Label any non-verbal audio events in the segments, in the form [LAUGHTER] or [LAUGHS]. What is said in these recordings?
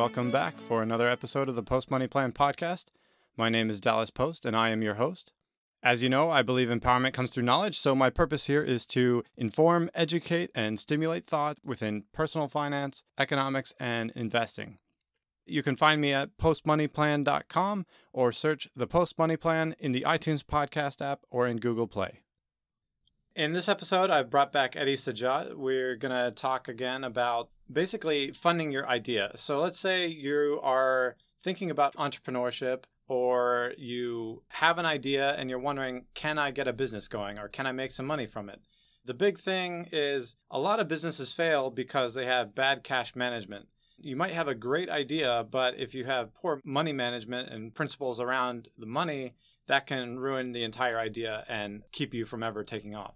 Welcome back for another episode of the Post Money Plan podcast. My name is Dallas Post, and I am your host. As you know, I believe empowerment comes through knowledge, so my purpose here is to inform, educate, and stimulate thought within personal finance, economics, and investing. You can find me at postmoneyplan.com or search the Post Money Plan in the iTunes podcast app or in Google Play. In this episode, I've brought back Eddie Sajjad. We're going to talk again about basically funding your idea. So let's say you are thinking about entrepreneurship or you have an idea and you're wondering, can I get a business going or can I make some money from it? The big thing is a lot of businesses fail because they have bad cash management. You might have a great idea, but if you have poor money management and principles around the money, that can ruin the entire idea and keep you from ever taking off.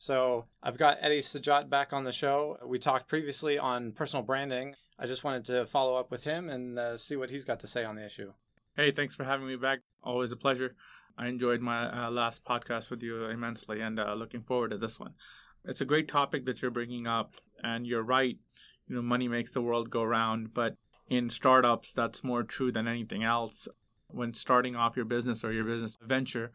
So I've got Eddie Sajjad back on the show. We talked previously on personal branding. I just wanted to follow up with him and uh, see what he's got to say on the issue. Hey, thanks for having me back. Always a pleasure. I enjoyed my uh, last podcast with you immensely and uh, looking forward to this one. It's a great topic that you're bringing up, and you're right. You know, money makes the world go round, but in startups, that's more true than anything else. When starting off your business or your business venture,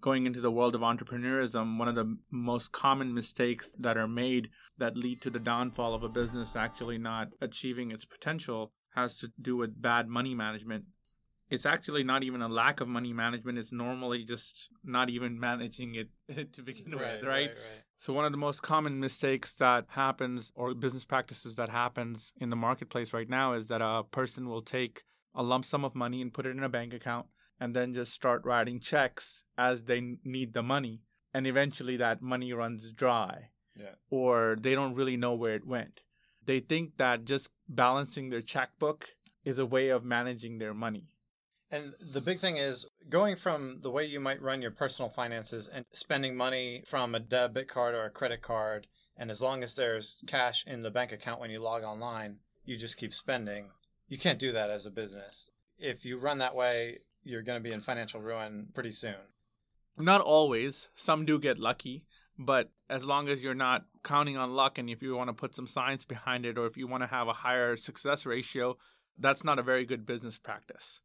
going into the world of entrepreneurism, one of the most common mistakes that are made that lead to the downfall of a business actually not achieving its potential has to do with bad money management. It's actually not even a lack of money management, it's normally just not even managing it [LAUGHS] to begin right, with, right? right? Right, So one of the most common mistakes that happens or business practices that happens in the marketplace right now is that a person will take a lump sum of money and put it in a bank account and then just start writing checks as they need the money and eventually that money runs dry. Yeah. or they don't really know where it went. They think that just balancing their checkbook is a way of managing their money. And the big thing is going from the way you might run your personal finances and spending money from a debit card or a credit card and as long as there's cash in the bank account when you log online you just keep spending. You can't do that as a business. If you run that way you're going to be in financial ruin pretty soon. Not always. Some do get lucky, but as long as you're not counting on luck and if you want to put some science behind it or if you want to have a higher success ratio, that's not a very good business practice.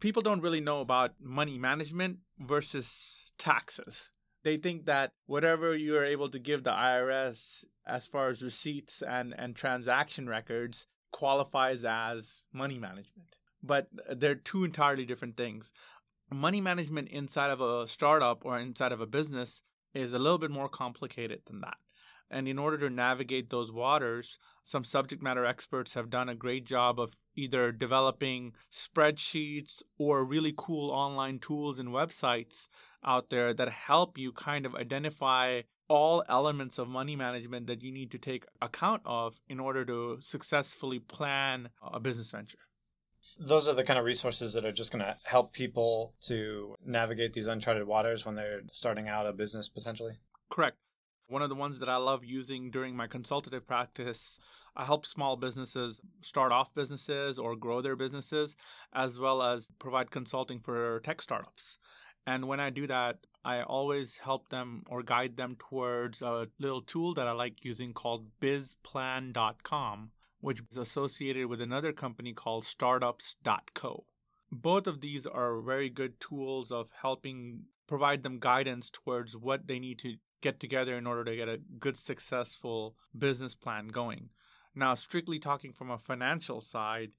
People don't really know about money management versus taxes. They think that whatever you are able to give the IRS as far as receipts and, and transaction records qualifies as money management but they're two entirely different things. Money management inside of a startup or inside of a business is a little bit more complicated than that. And in order to navigate those waters, some subject matter experts have done a great job of either developing spreadsheets or really cool online tools and websites out there that help you kind of identify all elements of money management that you need to take account of in order to successfully plan a business venture those are the kind of resources that are just going to help people to navigate these uncharted waters when they're starting out a business potentially. Correct. One of the ones that I love using during my consultative practice, I help small businesses start off businesses or grow their businesses, as well as provide consulting for tech startups. And when I do that, I always help them or guide them towards a little tool that I like using called bizplan.com which is associated with another company called startups.co. Both of these are very good tools of helping provide them guidance towards what they need to get together in order to get a good, successful business plan going. Now, strictly talking from a financial side,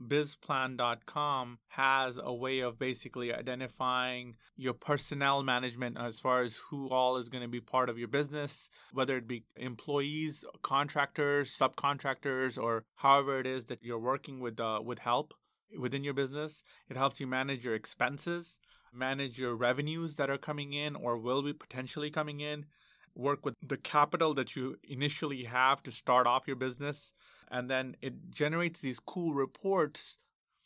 bizplan.com has a way of basically identifying your personnel management as far as who all is going to be part of your business, whether it be employees, contractors, subcontractors, or however it is that you're working with uh, with help within your business. It helps you manage your expenses, manage your revenues that are coming in or will be potentially coming in, work with the capital that you initially have to start off your business and then it generates these cool reports.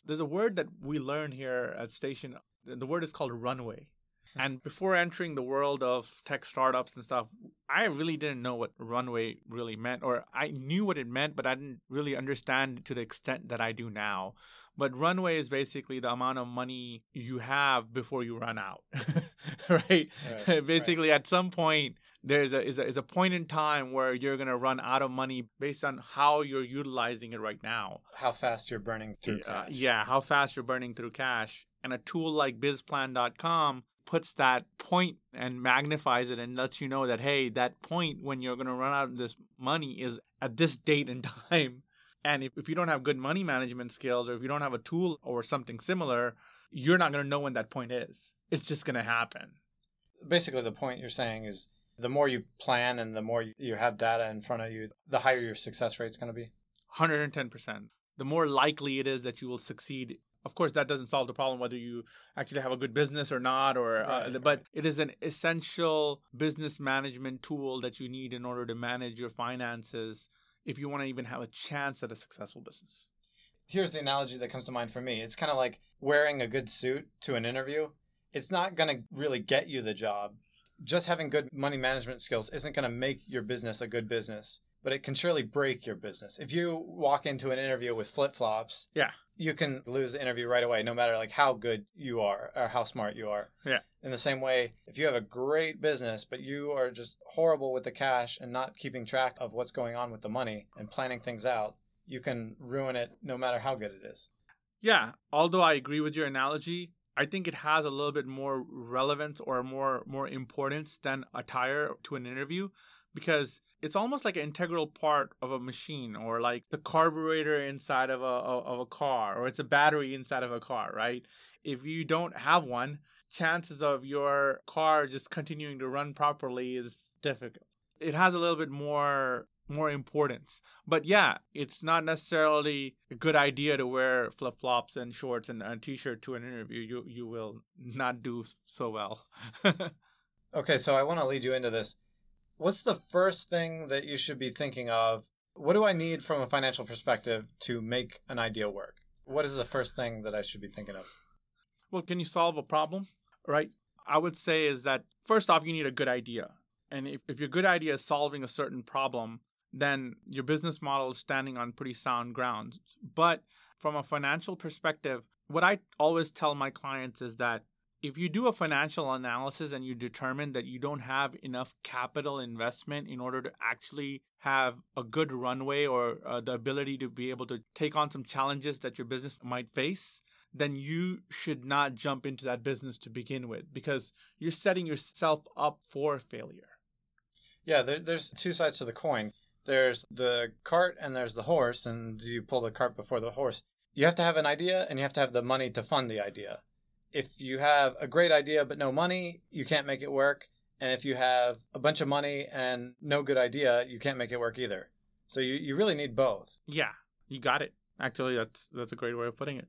There's a word that we learn here at Station. The word is called runway. And before entering the world of tech startups and stuff, I really didn't know what runway really meant, or I knew what it meant, but I didn't really understand to the extent that I do now. But runway is basically the amount of money you have before you run out. [LAUGHS] right? [LAUGHS] Right, Basically, at some point, there's a is, a is a point in time where you're gonna run out of money based on how you're utilizing it right now. How fast you're burning through Uh, cash. yeah, how fast you're burning through cash. And a tool like bizplan.com puts that point and magnifies it and lets you know that hey, that point when you're going to run out of this money is at this date and [LAUGHS] time. And if, if you don't have good money management skills or if you don't have a tool or something similar, you're not going to know when that point is. It's just going to happen. Basically, the point you're saying is the more you plan and the more you- you have data in front of you, the higher your success rate is going to be. 110%. The more likely it is that you will succeed. Of course, that doesn't solve the problem whether you actually have a good business or not, or uh, Right, but it is an essential business management tool that you need in order to manage your finances if you want to even have a chance at a successful business. Here's the analogy that comes to mind for me. It's kind of like wearing a good suit to an interview. It's not going to really get you the job. Just having good money management skills isn't going to make your business a good business, but it can surely break your business. If you walk into an interview with flip-flops, Yeah. you can lose the interview right away no matter like how good you are or how smart you are. Yeah. In the same way, if you have a great business but you are just horrible with the cash and not keeping track of what's going on with the money and planning things out, you can ruin it no matter how good it is. Yeah, although I agree with your analogy, I think it has a little bit more relevance or more more importance than attire to an interview because it's almost like an integral part of a machine or like the carburetor inside of a of a car or it's a battery inside of a car, right? If you don't have one, chances of your car just continuing to run properly is difficult. It has a little bit more more importance. But yeah, it's not necessarily a good idea to wear flip flops and shorts and a t shirt to an interview. You you will not do so well. [LAUGHS] Okay, so I want to lead you into this. What's the first thing that you should be thinking of? What do I need from a financial perspective to make an idea work? What is the first thing that I should be thinking of? well, can you solve a problem? Right? I would say is that first off, you need a good idea. And if, if your good idea is solving a certain problem, then your business model is standing on pretty sound ground. But from a financial perspective, what I always tell my clients is that if you do a financial analysis and you determine that you don't have enough capital investment in order to actually have a good runway or uh, the ability to be able to take on some challenges that your business might face, then you should not jump into that business to begin with because you're setting yourself up for failure. Yeah, there, there's two sides to the coin. There's the cart and there's the horse, and do you pull the cart before the horse? You have to have an idea and you have to have the money to fund the idea. If you have a great idea but no money, you can't make it work. And if you have a bunch of money and no good idea, you can't make it work either. So you, you really need both. Yeah, you got it. Actually, that's that's a great way of putting it.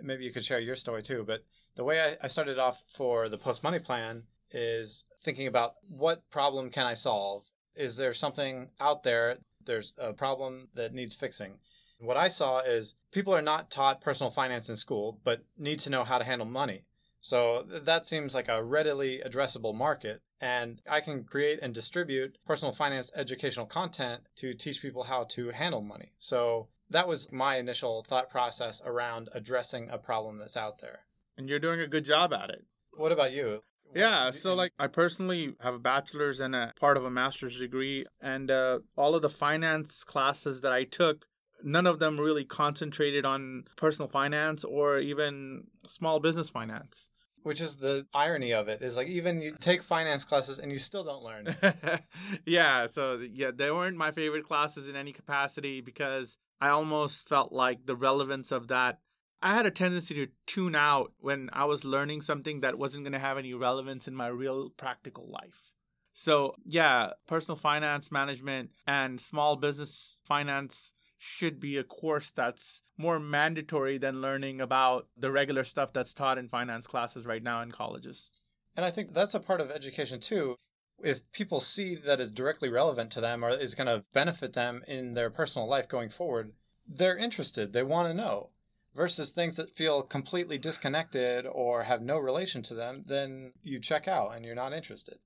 maybe you could share your story too. But the way I, I started off for the post money plan is thinking about what problem can I solve? Is there something out there? There's a problem that needs fixing. What I saw is people are not taught personal finance in school, but need to know how to handle money. So that seems like a readily addressable market. And I can create and distribute personal finance educational content to teach people how to handle money. So that was my initial thought process around addressing a problem that's out there. And you're doing a good job at it. What about you? Yeah, so like I personally have a bachelor's and a part of a master's degree, and uh, all of the finance classes that I took, none of them really concentrated on personal finance or even small business finance. Which is the irony of it is like even you take finance classes and you still don't learn. [LAUGHS] yeah, so yeah, they weren't my favorite classes in any capacity because I almost felt like the relevance of that. I had a tendency to tune out when I was learning something that wasn't going to have any relevance in my real practical life. So, yeah, personal finance management and small business finance should be a course that's more mandatory than learning about the regular stuff that's taught in finance classes right now in colleges. And I think that's a part of education too. If people see that it's directly relevant to them or is going to benefit them in their personal life going forward, they're interested. They want to know. Versus things that feel completely disconnected or have no relation to them, then you check out and you're not interested.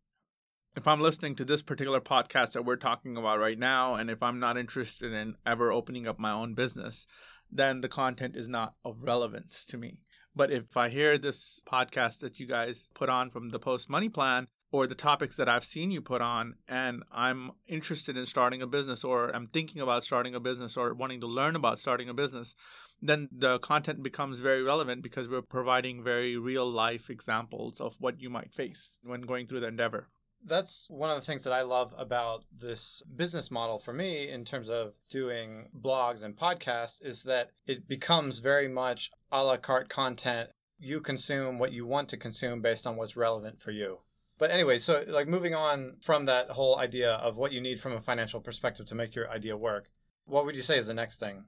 If I'm listening to this particular podcast that we're talking about right now, and if I'm not interested in ever opening up my own business, then the content is not of relevance to me. But if I hear this podcast that you guys put on from the Post Money Plan, or the topics that I've seen you put on, and I'm interested in starting a business, or I'm thinking about starting a business, or wanting to learn about starting a business, then the content becomes very relevant because we're providing very real life examples of what you might face when going through the endeavor. That's one of the things that I love about this business model for me in terms of doing blogs and podcasts is that it becomes very much a la carte content. You consume what you want to consume based on what's relevant for you. But anyway, so like moving on from that whole idea of what you need from a financial perspective to make your idea work, what would you say is the next thing?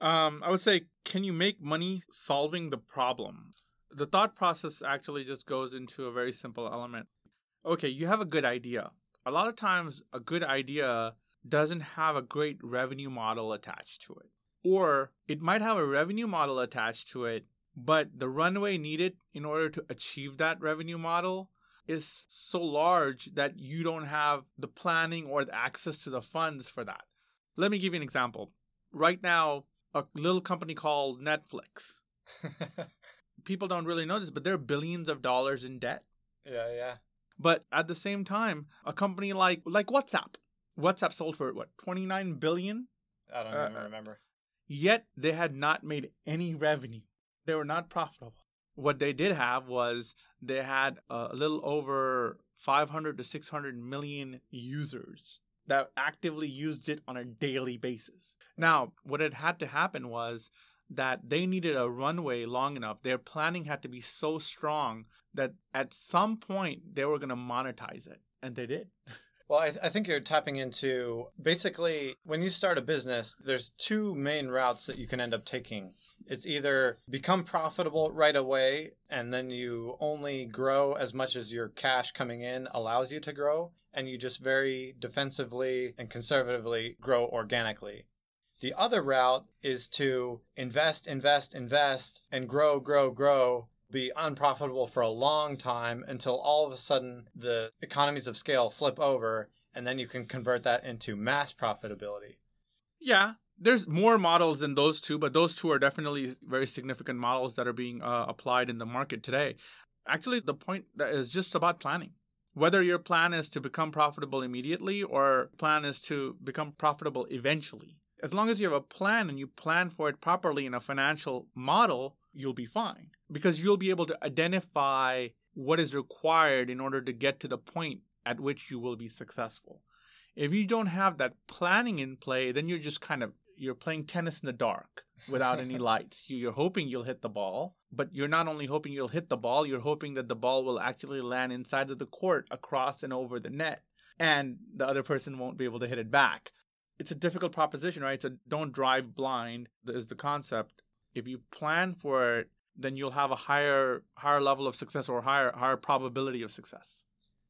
Um, I would say, can you make money solving the problem? The thought process actually just goes into a very simple element. Okay, you have a good idea. A lot of times, a good idea doesn't have a great revenue model attached to it. Or it might have a revenue model attached to it, but the runway needed in order to achieve that revenue model is so large that you don't have the planning or the access to the funds for that. Let me give you an example. Right now, a little company called Netflix. [LAUGHS] People don't really know this, but they're billions of dollars in debt. Yeah, yeah. But at the same time, a company like like WhatsApp, WhatsApp sold for what 29 billion. I don't uh, even remember. Yet they had not made any revenue. They were not profitable what they did have was they had a little over 500 to 600 million users that actively used it on a daily basis. Now, what had had to happen was that they needed a runway long enough. Their planning had to be so strong that at some point they were going to monetize it, and they did. [LAUGHS] Well, I, th- I, think you're tapping into basically when you start a business, there's two main routes that you can end up taking. It's either become profitable right away and then you only grow as much as your cash coming in allows you to grow, and you just very defensively and conservatively grow organically. The other route is to invest, invest, invest, and grow, grow, grow be unprofitable for a long time until all of a sudden the economies of scale flip over and then you can convert that into mass profitability. Yeah, there's more models than those two, but those two are definitely very significant models that are being uh, applied in the market today. Actually, the point is just about planning. Whether your plan is to become profitable immediately or plan is to become profitable eventually. As long as you have a plan and you plan for it properly in a financial model, you'll be fine because you'll be able to identify what is required in order to get to the point at which you will be successful. If you don't have that planning in play, then you're just kind of you're playing tennis in the dark without any [LAUGHS] lights. You're hoping you'll hit the ball, but you're not only hoping you'll hit the ball, you're hoping that the ball will actually land inside of the court across and over the net and the other person won't be able to hit it back. It's a difficult proposition, right? So don't drive blind is the concept if you plan for it, then you'll have a higher higher level of success or higher higher probability of success.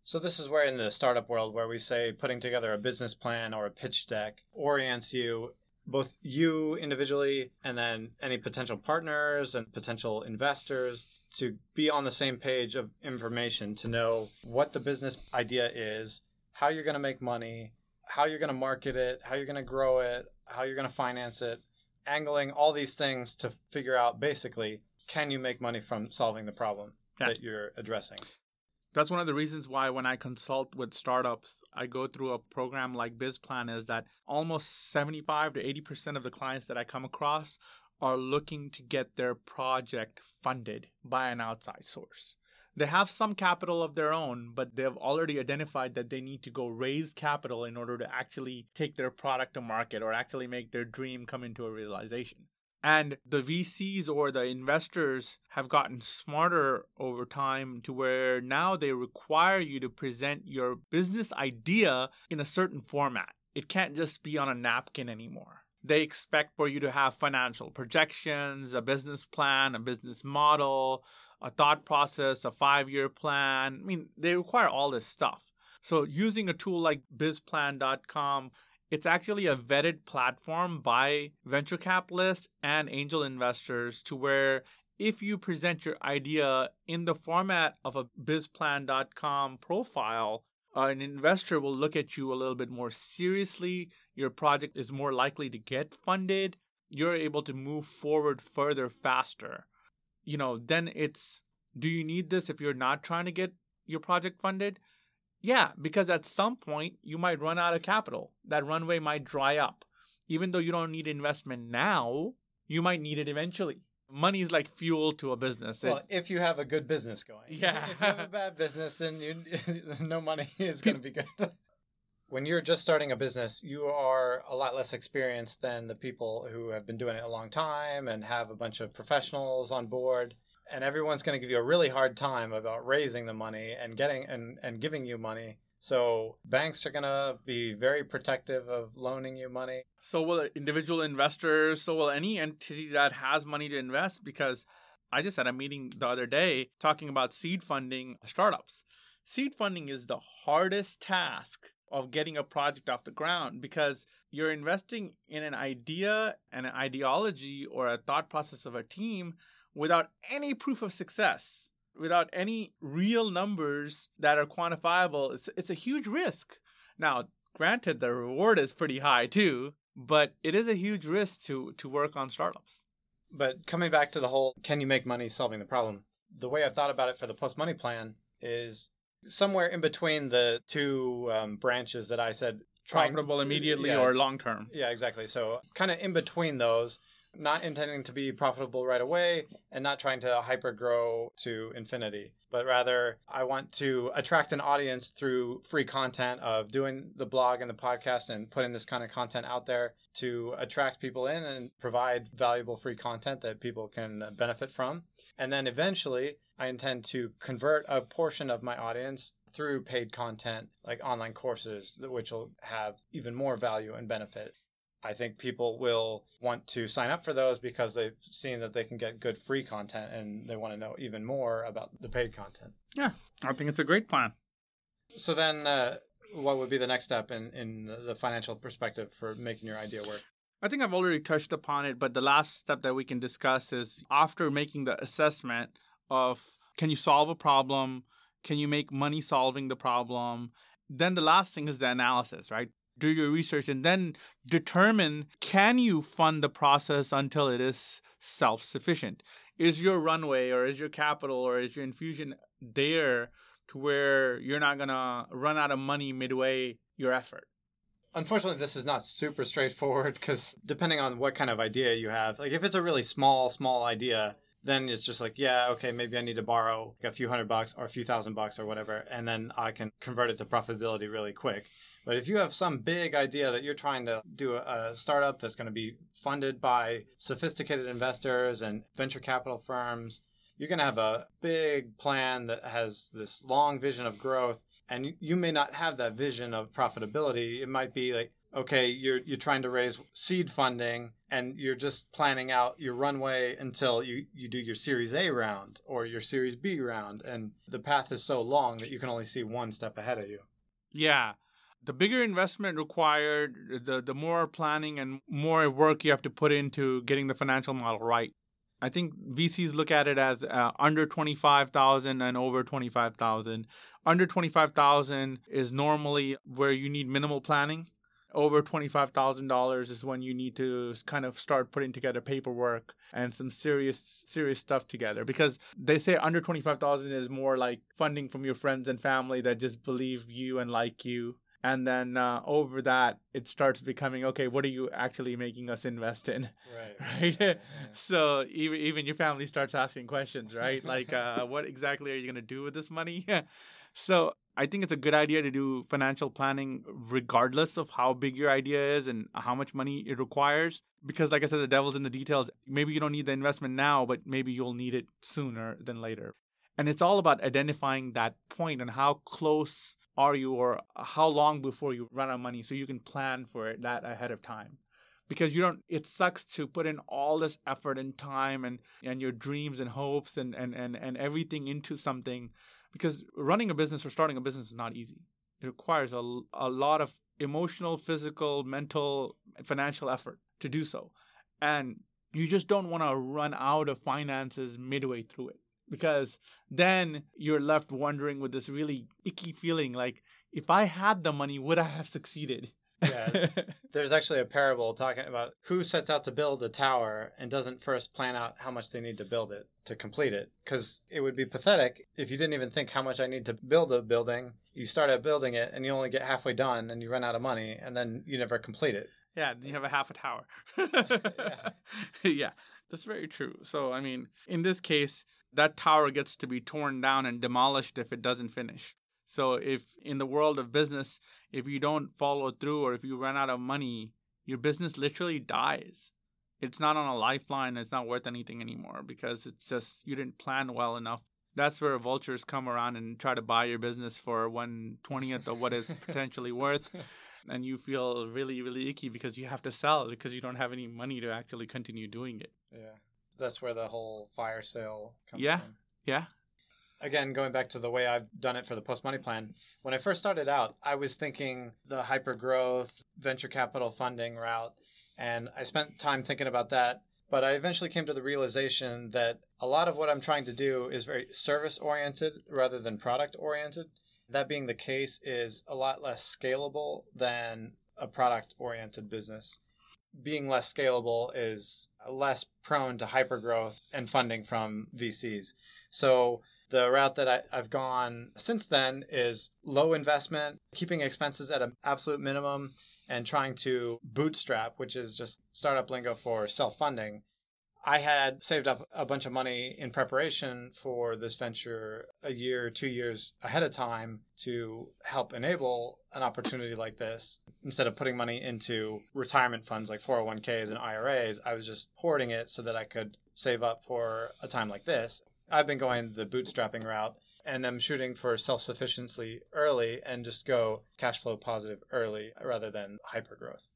So this is where in the startup world where we say putting together a business plan or a pitch deck orients you both you individually and then any potential partners and potential investors to be on the same page of information to know what the business idea is, how you're going to make money, how you're going to market it, how you're going to grow it, how you're going to finance it, angling all these things to figure out basically can you make money from solving the problem yeah. that you're addressing that's one of the reasons why when i consult with startups i go through a program like bizplan is that almost 75 to 80% of the clients that i come across are looking to get their project funded by an outside source they have some capital of their own, but they've already identified that they need to go raise capital in order to actually take their product to market or actually make their dream come into a realization. And the VCs or the investors have gotten smarter over time to where now they require you to present your business idea in a certain format. It can't just be on a napkin anymore. They expect for you to have financial projections, a business plan, a business model, a thought process, a five year plan. I mean, they require all this stuff. So, using a tool like bizplan.com, it's actually a vetted platform by venture capitalists and angel investors to where if you present your idea in the format of a bizplan.com profile, uh, an investor will look at you a little bit more seriously. Your project is more likely to get funded. You're able to move forward further faster. You know, then it's do you need this if you're not trying to get your project funded? Yeah, because at some point you might run out of capital. That runway might dry up. Even though you don't need investment now, you might need it eventually. Money is like fuel to a business. Well, if you have a good business going. Yeah. if you have a bad business, then you [LAUGHS] no money is going to be good. When you're just starting a business, you are a lot less experienced than the people who have been doing it a long time and have a bunch of professionals on board and everyone's going to give you a really hard time about raising the money and getting and, and giving you money. So banks are going to be very protective of loaning you money. So will individual investors, so will any entity that has money to invest because I just had a meeting the other day talking about seed funding startups. Seed funding is the hardest task of getting a project off the ground because you're investing in an idea and an ideology or a thought process of a team without any proof of success, without any real numbers that are quantifiable, it's, it's a huge risk. Now, granted, the reward is pretty high too, but it is a huge risk to, to work on startups. But coming back to the whole can you make money solving the problem? The way I've thought about it for the post money plan is somewhere in between the two um, branches that I said profitable immediately yeah, or long term. Yeah, exactly. So kind of in between those, not intending to be profitable right away and not trying to hyper grow to infinity but rather i want to attract an audience through free content of doing the blog and the podcast and putting this kind of content out there to attract people in and provide valuable free content that people can benefit from. And then eventually i intend to convert a portion of my audience through paid content like online courses which will have even more value and benefit I think people will want to sign up for those because they've seen that they can get good free content and they want to know even more about the paid content. Yeah, I think it's a great plan. So then, uh, what would be the next step in, in the financial perspective for making your idea work? I think I've already touched upon it, but the last step that we can discuss is after making the assessment of can you solve a problem? Can you make money solving the problem? Then the last thing is the analysis, right? Do your research and then determine can you fund the process until it is self-sufficient? Is your runway or is your capital or is your infusion there to where you're not going to run out of money midway your effort? Unfortunately this is not super straightforward because depending on what kind of idea you have like if it's a really small small idea then it's just like yeah okay maybe i need to borrow a few hundred bucks or a few thousand bucks or whatever and then i can convert it to profitability really quick but if you have some big idea that you're trying to do a, startup that's going to be funded by sophisticated investors and venture capital firms, you're going to have a big plan that has this long vision of growth. And you may not have that vision of profitability. It might be like, okay, you're you're trying to raise seed funding and you're just planning out your runway until you, you do your series A round or your series B round and the path is so long that you can only see one step ahead of you. Yeah the bigger investment required, the the more planning and more work you have to put into getting the financial model right. I think VCs look at it as uh, under 25,000 and over 25,000. Under 25,000 is normally where you need minimal planning. Over $25,000 is when you need to kind of start putting together paperwork and some serious serious stuff together because they say under 25,000 is more like funding from your friends and family that just believe you and like you and then uh, over that it starts becoming okay what are you actually making us invest in? Right. [LAUGHS] Right? Yeah. so even even your family starts asking questions right? Like uh, [LAUGHS] what exactly are you going to do with this money? [LAUGHS] So i think it's a good idea to do financial planning regardless of how big your idea is and how much money it requires. Because like i said the devil's in the details. Maybe you don't need the investment now but maybe you'll need it sooner than later and it's all about identifying that point and how close are you or how long before you run out of money so you can plan for it that ahead of time. Because you don't it sucks to put in all this effort and time and and your dreams and hopes and and and, and everything into something. Because running a business or starting a business is not easy. It requires a, a lot of emotional physical mental financial effort to do so. And you just don't want to run out of finances midway through it because then you're left wondering with this really icky feeling like if I had the money, would I have succeeded? Yeah. [LAUGHS] There's actually a parable talking about who sets out to build a tower and doesn't first plan out how much they need to build it to complete it. Because it would be pathetic if you didn't even think how much I need to build a building. You start out building it and you only get halfway done and you run out of money and then you never complete it. Yeah, you have a half a tower. [LAUGHS] Yeah. [LAUGHS] yeah, that's very true. So, I mean, in this case, that tower gets to be torn down and demolished if it doesn't finish. So, if in the world of business, if you don't follow through or if you run out of money, your business literally dies. It's not on a lifeline, it's not worth anything anymore because it's just you didn't plan well enough. That's where vultures come around and try to buy your business for one twentieth of what it's [LAUGHS] potentially worth and you feel really really icky because you have to sell because you don't have any money to actually continue doing it Yeah. That's where the whole fire sale comes Yeah. from. yeah again, going back to the way I've done it for the post money plan, when I first started out, I was thinking the hyper growth venture capital funding route, and I spent time thinking about that. But I eventually came to the realization that a lot of what I'm trying to do is very service oriented rather than product oriented. That being the case is a lot less scalable than a product oriented business. Being less scalable is less prone to hypergrowth and funding from VCs. So the route that I, I've gone since then is low investment, keeping expenses at an absolute minimum, and trying to bootstrap, which is just startup lingo for self funding. I had saved up a bunch of money in preparation for this venture a year, two years ahead of time to help enable an opportunity like this. Instead of putting money into retirement funds like 401ks and IRAs, I was just hoarding it so that I could save up for a time like this. I've been going the bootstrapping route and I'm shooting for self sufficiency early and just go cash flow positive early rather than hyper growth.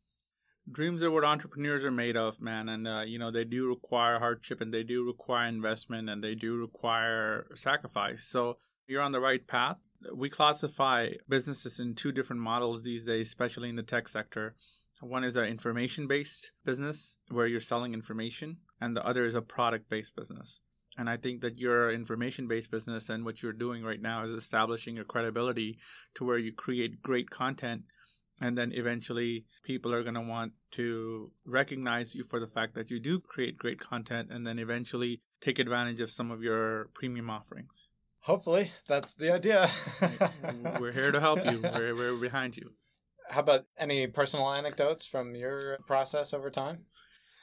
Dreams are what entrepreneurs are made of man and uh, you know they do require hardship and they do require investment and they do require sacrifice. So you're on the right path. We classify businesses in two different models these days especially in the tech sector. One is an information based business where you're selling information and the other is a product based business. And I think that your information based business and what you're doing right now is establishing your credibility to where you create great content and then eventually people are going to want to recognize you for the fact that you do create great content and then eventually take advantage of some of your premium offerings Hopefully, that's the idea. we're here to help you [LAUGHS] we're, we're behind you How about any personal anecdotes from your process over time?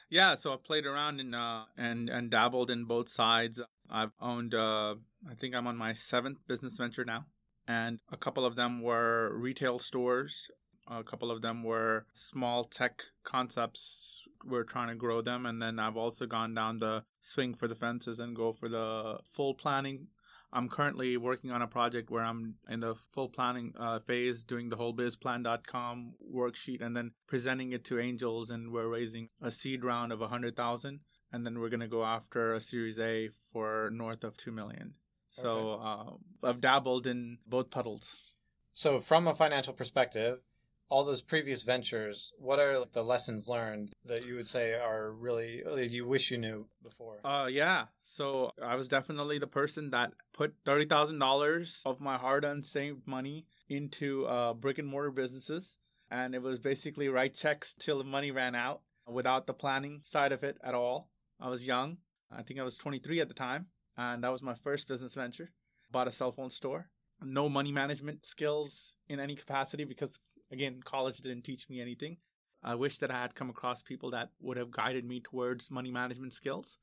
yeah so i've played around and uh and and dabbled in both sides i've owned uh i think i'm on my seventh business venture now and a couple of them were retail stores a couple of them were small tech concepts we're trying to grow them and then i've also gone down the swing for the fences and go for the full planning. I'm currently working on a project where i'm in the full planning uh, phase doing the whole bizplan.com worksheet and then presenting it to angels and we're raising a seed round of 100000 and then we're going to go after a series a for north of 2 million. So uh, i've dabbled in both puddles. So, from a financial perspective, all those previous ventures, what are the lessons learned that you would say are really you wish you knew before? Uh, yeah. So I was definitely the person that put thirty thousand dollars of my hard-earned saved money into uh, brick and mortar businesses, and it was basically write checks till the money ran out without the planning side of it at all. I was young. I think I was 23 at the time, and that was my first business venture. Bought a cell phone store. No money management skills in any capacity because again, college didn't teach me anything. I wish that I had come across people that would have guided me towards money management skills.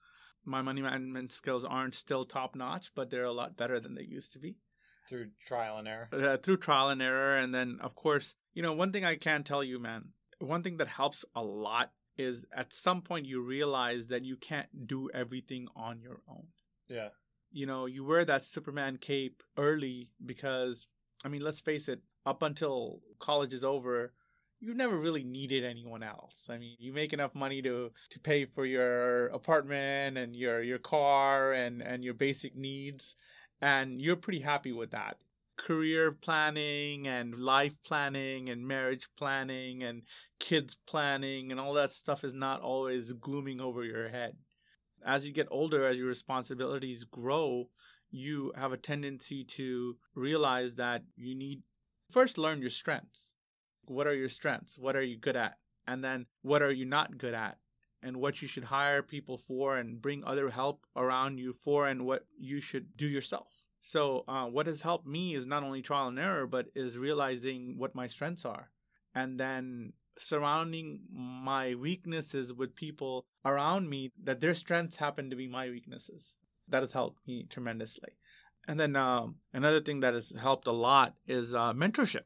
My money management skills aren't still top notch, but they're a lot better than they used to be Through trial and error. uh, through trial and error. And then, of course, you know, one thing I can tell you, man, one thing that helps a lot is at some point you realize that you can't do everything on your own. Yeah. You know, you wear that Superman cape early because, I mean, let's face it, up until college is over, you never really needed anyone else. I mean, you make enough money to to pay for your apartment and your your car and and your basic needs and you're pretty happy with that. Career planning and life planning and marriage planning and kids planning and all that stuff is not always glooming over your head. As you get older, as your responsibilities grow, you have a tendency to realize that you need first learn your strengths. What are your strengths? What are you good at? And then what are you not good at? And what you should hire people for and bring other help around you for, and what you should do yourself. So, uh, what has helped me is not only trial and error, but is realizing what my strengths are and then surrounding my weaknesses with people around me that their strengths happen to be my weaknesses. That has helped me tremendously. And then um, another thing that has helped a lot is uh, mentorship.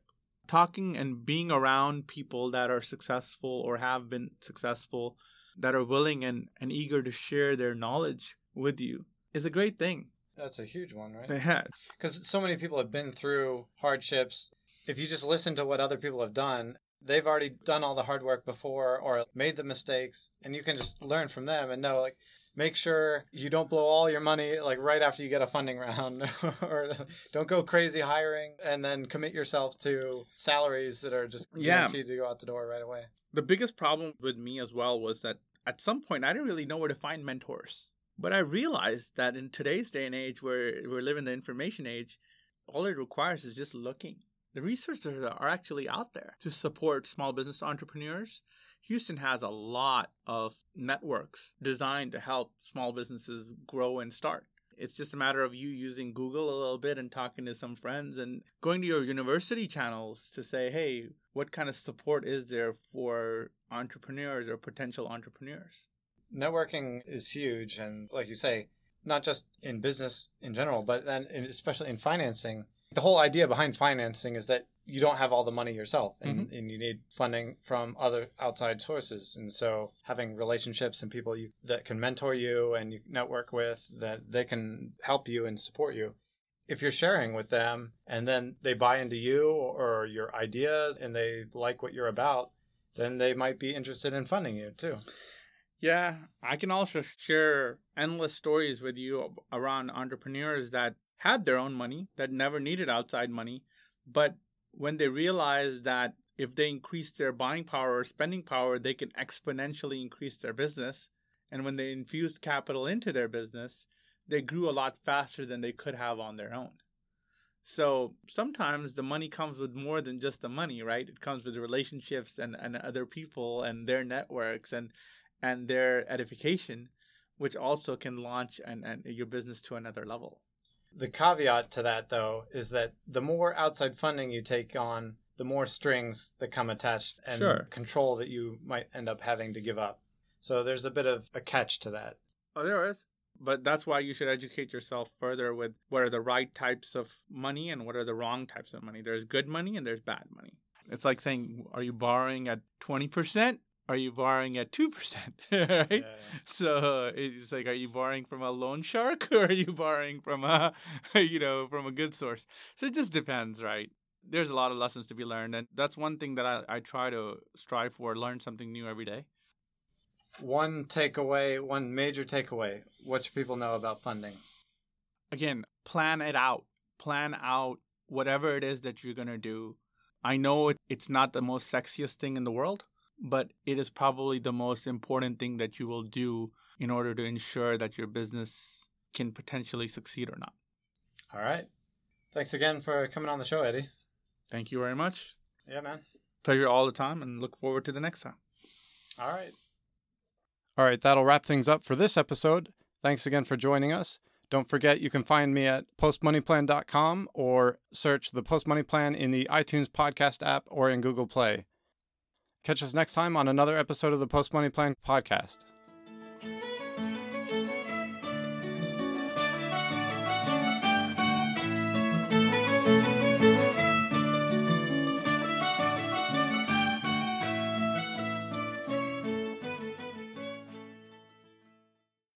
Talking and being around people that are successful or have been successful, that are willing and, and eager to share their knowledge with you is a great thing. That's a huge one, right? Yeah. Because so many people have been through hardships. If you just listen to what other people have done, they've already done all the hard work before or made the mistakes, and you can just learn from them and know, like, make sure you don't blow all your money like right after you get a funding round [LAUGHS] or don't go crazy hiring and then commit yourself to salaries that are just guaranteed yeah. to go out the door right away. The biggest problem with me as well was that at some point i didn't really know where to find mentors. But i realized that in today's day and age where we're living the information age all it requires is just looking. The resources are actually out there to support small business entrepreneurs Houston has a lot of networks designed to help small businesses grow and start. It's just a matter of you using Google a little bit and talking to some friends and going to your university channels to say, hey, what kind of support is there for entrepreneurs or potential entrepreneurs? Networking is huge. And like you say, not just in business in general, but then especially in financing. The whole idea behind financing is that you don't have all the money yourself and, mm-hmm. and you need funding from other outside sources. And so having relationships and people you, that can mentor you and you network with that they can help you and support you. If you're sharing with them and then they buy into you or your ideas and they like what you're about then they might be interested in funding you too. Yeah i can also share endless stories with you around entrepreneurs that had their own money that never needed outside money but when they realized that if they increase their buying power or spending power, they can exponentially increase their business. And when they infused capital into their business, they grew a lot faster than they could have on their own. So sometimes the money comes with more than just the money, right? It comes with relationships and, and other people and their networks and and their edification, which also can launch and, and your business to another level. The caveat to that, though, is that the more outside funding you take on, the more strings that come attached and sure. control that you might end up having to give up. So there's a bit of a catch to that. Oh, there is. But that's why you should educate yourself further with what are the right types of money and what are the wrong types of money. There's good money and there's bad money. It's like saying, are you borrowing at 20% are you borrowing at 2%? [LAUGHS] right? Yeah, yeah. So it's like, are you borrowing from a loan shark [LAUGHS] or are you borrowing from a, [LAUGHS] you know, from a good source? So it just depends, right? There's a lot of lessons to be learned. And that's one thing that I, I try to strive for, learn something new every day. One takeaway, one major takeaway, what should people know about funding? Again, plan it out. Plan out whatever it is that you're going to do. I know it, it's not the most sexiest thing in the world but it is probably the most important thing that you will do in order to ensure that your business can potentially succeed or not. All right. Thanks again for coming on the show, Eddie. Thank you very much. Yeah, man. Pleasure all the time and look forward to the next time. All right. All right, that'll wrap things up for this episode. Thanks again for joining us. Don't forget you can find me at postmoneyplan.com or search the Post Money Plan in the iTunes podcast app or in Google Play. Catch us next time on another episode of the Post Money Plan podcast.